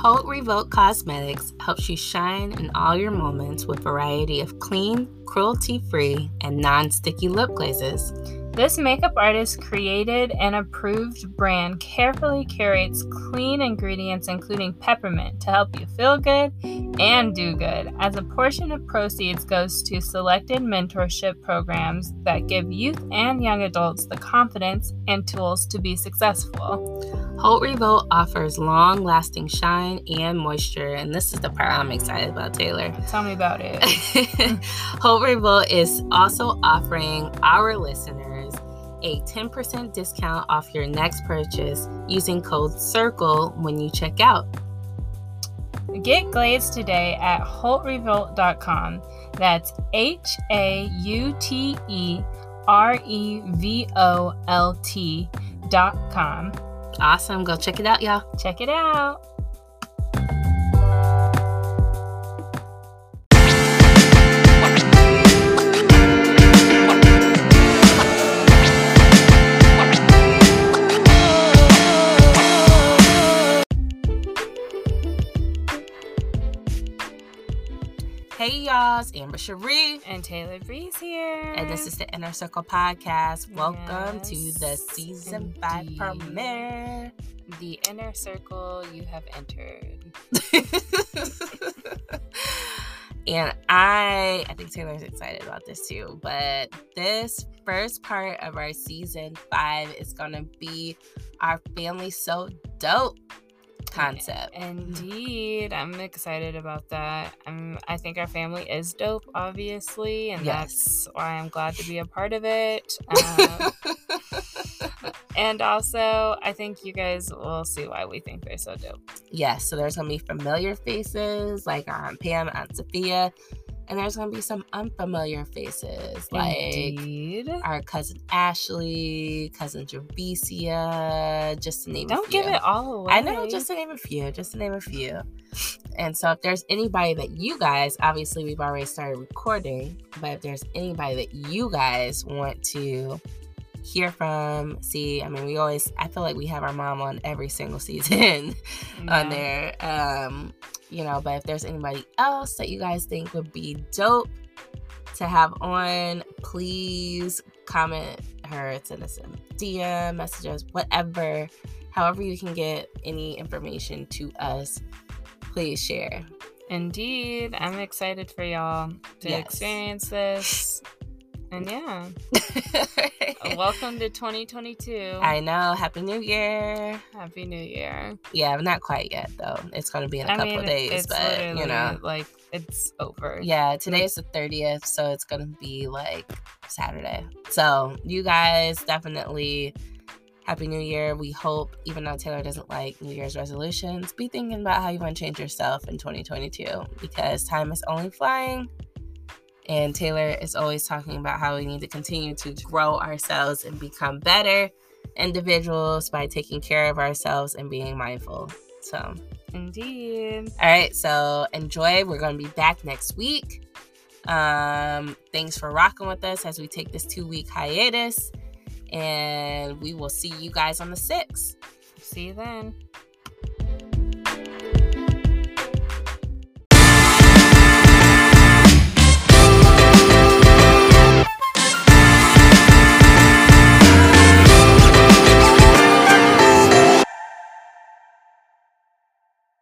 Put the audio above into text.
Haute Revolt Cosmetics helps you shine in all your moments with variety of clean, cruelty-free, and non-sticky lip glazes. This makeup artist created and approved brand carefully curates clean ingredients, including peppermint, to help you feel good and do good, as a portion of proceeds goes to selected mentorship programs that give youth and young adults the confidence and tools to be successful. Haute Revolt offers long lasting shine and moisture, and this is the part I'm excited about, Taylor. Tell me about it. Haute Revolt is also offering our listeners a 10% discount off your next purchase using code CIRCLE when you check out. Get glazed today at HauteRevolt.com. That's H A U T E R E V O L T.com. Awesome. Go check it out, y'all. Check it out. Hey y'all, it's Amber Cherie. And Taylor Breeze here. And this is the Inner Circle Podcast. Welcome Yes, to the season five premiere. The inner circle you have entered. and I I think Taylor's excited about this too. But this first part of our season five is gonna be our family so dope concept. Indeed. I'm excited about that. I'm, I think our family is dope, obviously, and Yes. that's why I'm glad to be a part of it. Um, and also, I think you guys will see why we think they're so dope. yes, so there's gonna be familiar faces like Aunt Pam, Aunt Sophia, and there's gonna be some unfamiliar faces like our cousin Ashley, cousin Javicia, just to name a Don't few. give it all away. I know, just to name a few, just to name a few. And so, if there's anybody that you guys, obviously, we've already started recording, but if there's anybody that you guys want to hear from, see, I mean, we always, I feel like we have our mom on every single season Yeah. on there. Um, you know, but if there's anybody else that you guys think would be dope to have on, please comment her, send us a DM, messages, whatever, however you can get any information to us, please share. Indeed. I'm excited for y'all to Yes. experience this. And yeah, welcome to 2022. I know. Happy New Year. Happy New Year. Yeah, not quite yet though. It's gonna be in a I couple mean, of days, but you know. like it's over. Yeah, today is the mm. 30th, so it's gonna be like Saturday. So you guys definitely Happy New Year. We hope, even though Taylor doesn't like New Year's resolutions, be thinking about how you want to change yourself in 2022 because time is only flying. And Taylor is always talking about how we need to continue to grow ourselves and become better individuals by taking care of ourselves and being mindful. So, Indeed. all right, so enjoy. We're going to be back next week. Um, thanks for rocking with us as we take this two week hiatus. And we will see you guys on the 6th. See you then.